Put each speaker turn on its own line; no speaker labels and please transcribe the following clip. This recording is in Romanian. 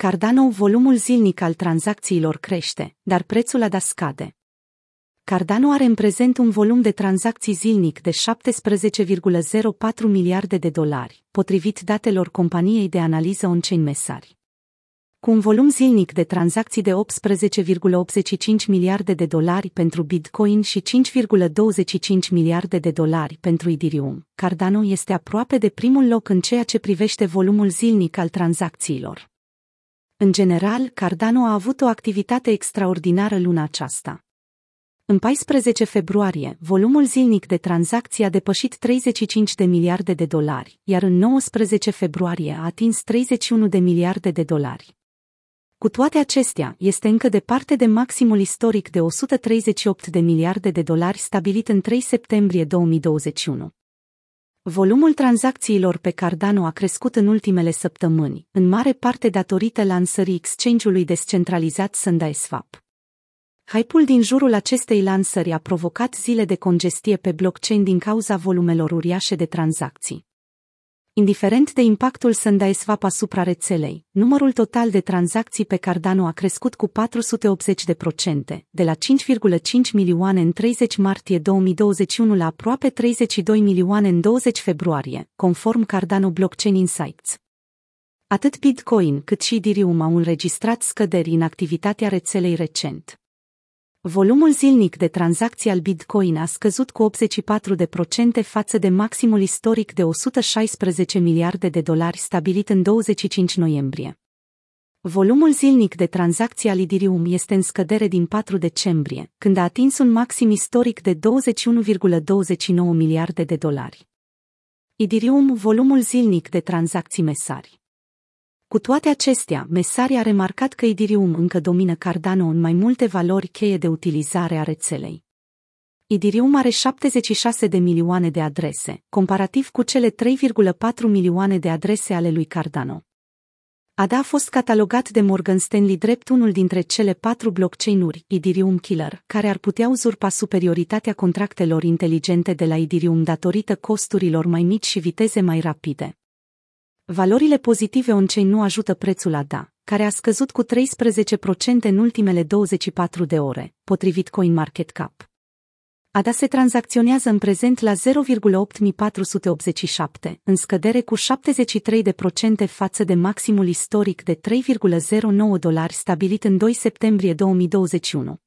Cardano volumul zilnic al tranzacțiilor crește, dar prețul ADA scade. Cardano are în prezent un volum de tranzacții zilnic de 17,04 miliarde de dolari, potrivit datelor companiei de analiză on-chain Mesari. Cu un volum zilnic de tranzacții de 18,85 miliarde de dolari pentru Bitcoin și 5,25 miliarde de dolari pentru Ethereum, Cardano este aproape de primul loc în ceea ce privește volumul zilnic al tranzacțiilor. În general, Cardano a avut o activitate extraordinară luna aceasta. În 14 februarie, volumul zilnic de tranzacții a depășit 35 de miliarde de dolari, iar în 19 februarie a atins 31 de miliarde de dolari. Cu toate acestea, este încă departe de maximul istoric de 138 de miliarde de dolari stabilit în 3 septembrie 2021. Volumul tranzacțiilor pe Cardano a crescut în ultimele săptămâni, în mare parte datorită lansării exchange-ului descentralizat SundaeSwap. Hype-ul din jurul acestei lansări a provocat zile de congestie pe blockchain din cauza volumelor uriașe de tranzacții. Indiferent de impactul SundaeSwap asupra rețelei, numărul total de tranzacții pe Cardano a crescut cu 480%, de la 5,5 milioane în 30 martie 2021 la aproape 32 milioane în 20 februarie, conform Cardano Blockchain Insights. Atât Bitcoin cât și Ethereum au înregistrat scăderi în activitatea rețelei recent. Volumul zilnic de tranzacții al Bitcoin a scăzut cu 84% față de maximul istoric de 116 miliarde de dolari stabilit în 25 noiembrie. Volumul zilnic de tranzacții al Ethereum este în scădere din 4 decembrie, când a atins un maxim istoric de 21,29 miliarde de dolari. Ethereum volumul zilnic de tranzacții mesari. Cu toate acestea, Mesari a remarcat că Ethereum încă domină Cardano în mai multe valori cheie de utilizare a rețelei. Ethereum are 76 de milioane de adrese, comparativ cu cele 3,4 milioane de adrese ale lui Cardano. ADA a fost catalogat de Morgan Stanley drept unul dintre cele patru blockchain-uri, Ethereum Killer, care ar putea uzurpa superioritatea contractelor inteligente de la Ethereum datorită costurilor mai mici și viteze mai rapide. Valorile pozitive on-chain nu ajută prețul ADA, care a scăzut cu 13% în ultimele 24 de ore, potrivit CoinMarketCap. ADA se tranzacționează în prezent la 0,8487, în scădere cu 73% față de maximul istoric de 3,09 dolari stabilit în 2 septembrie 2021.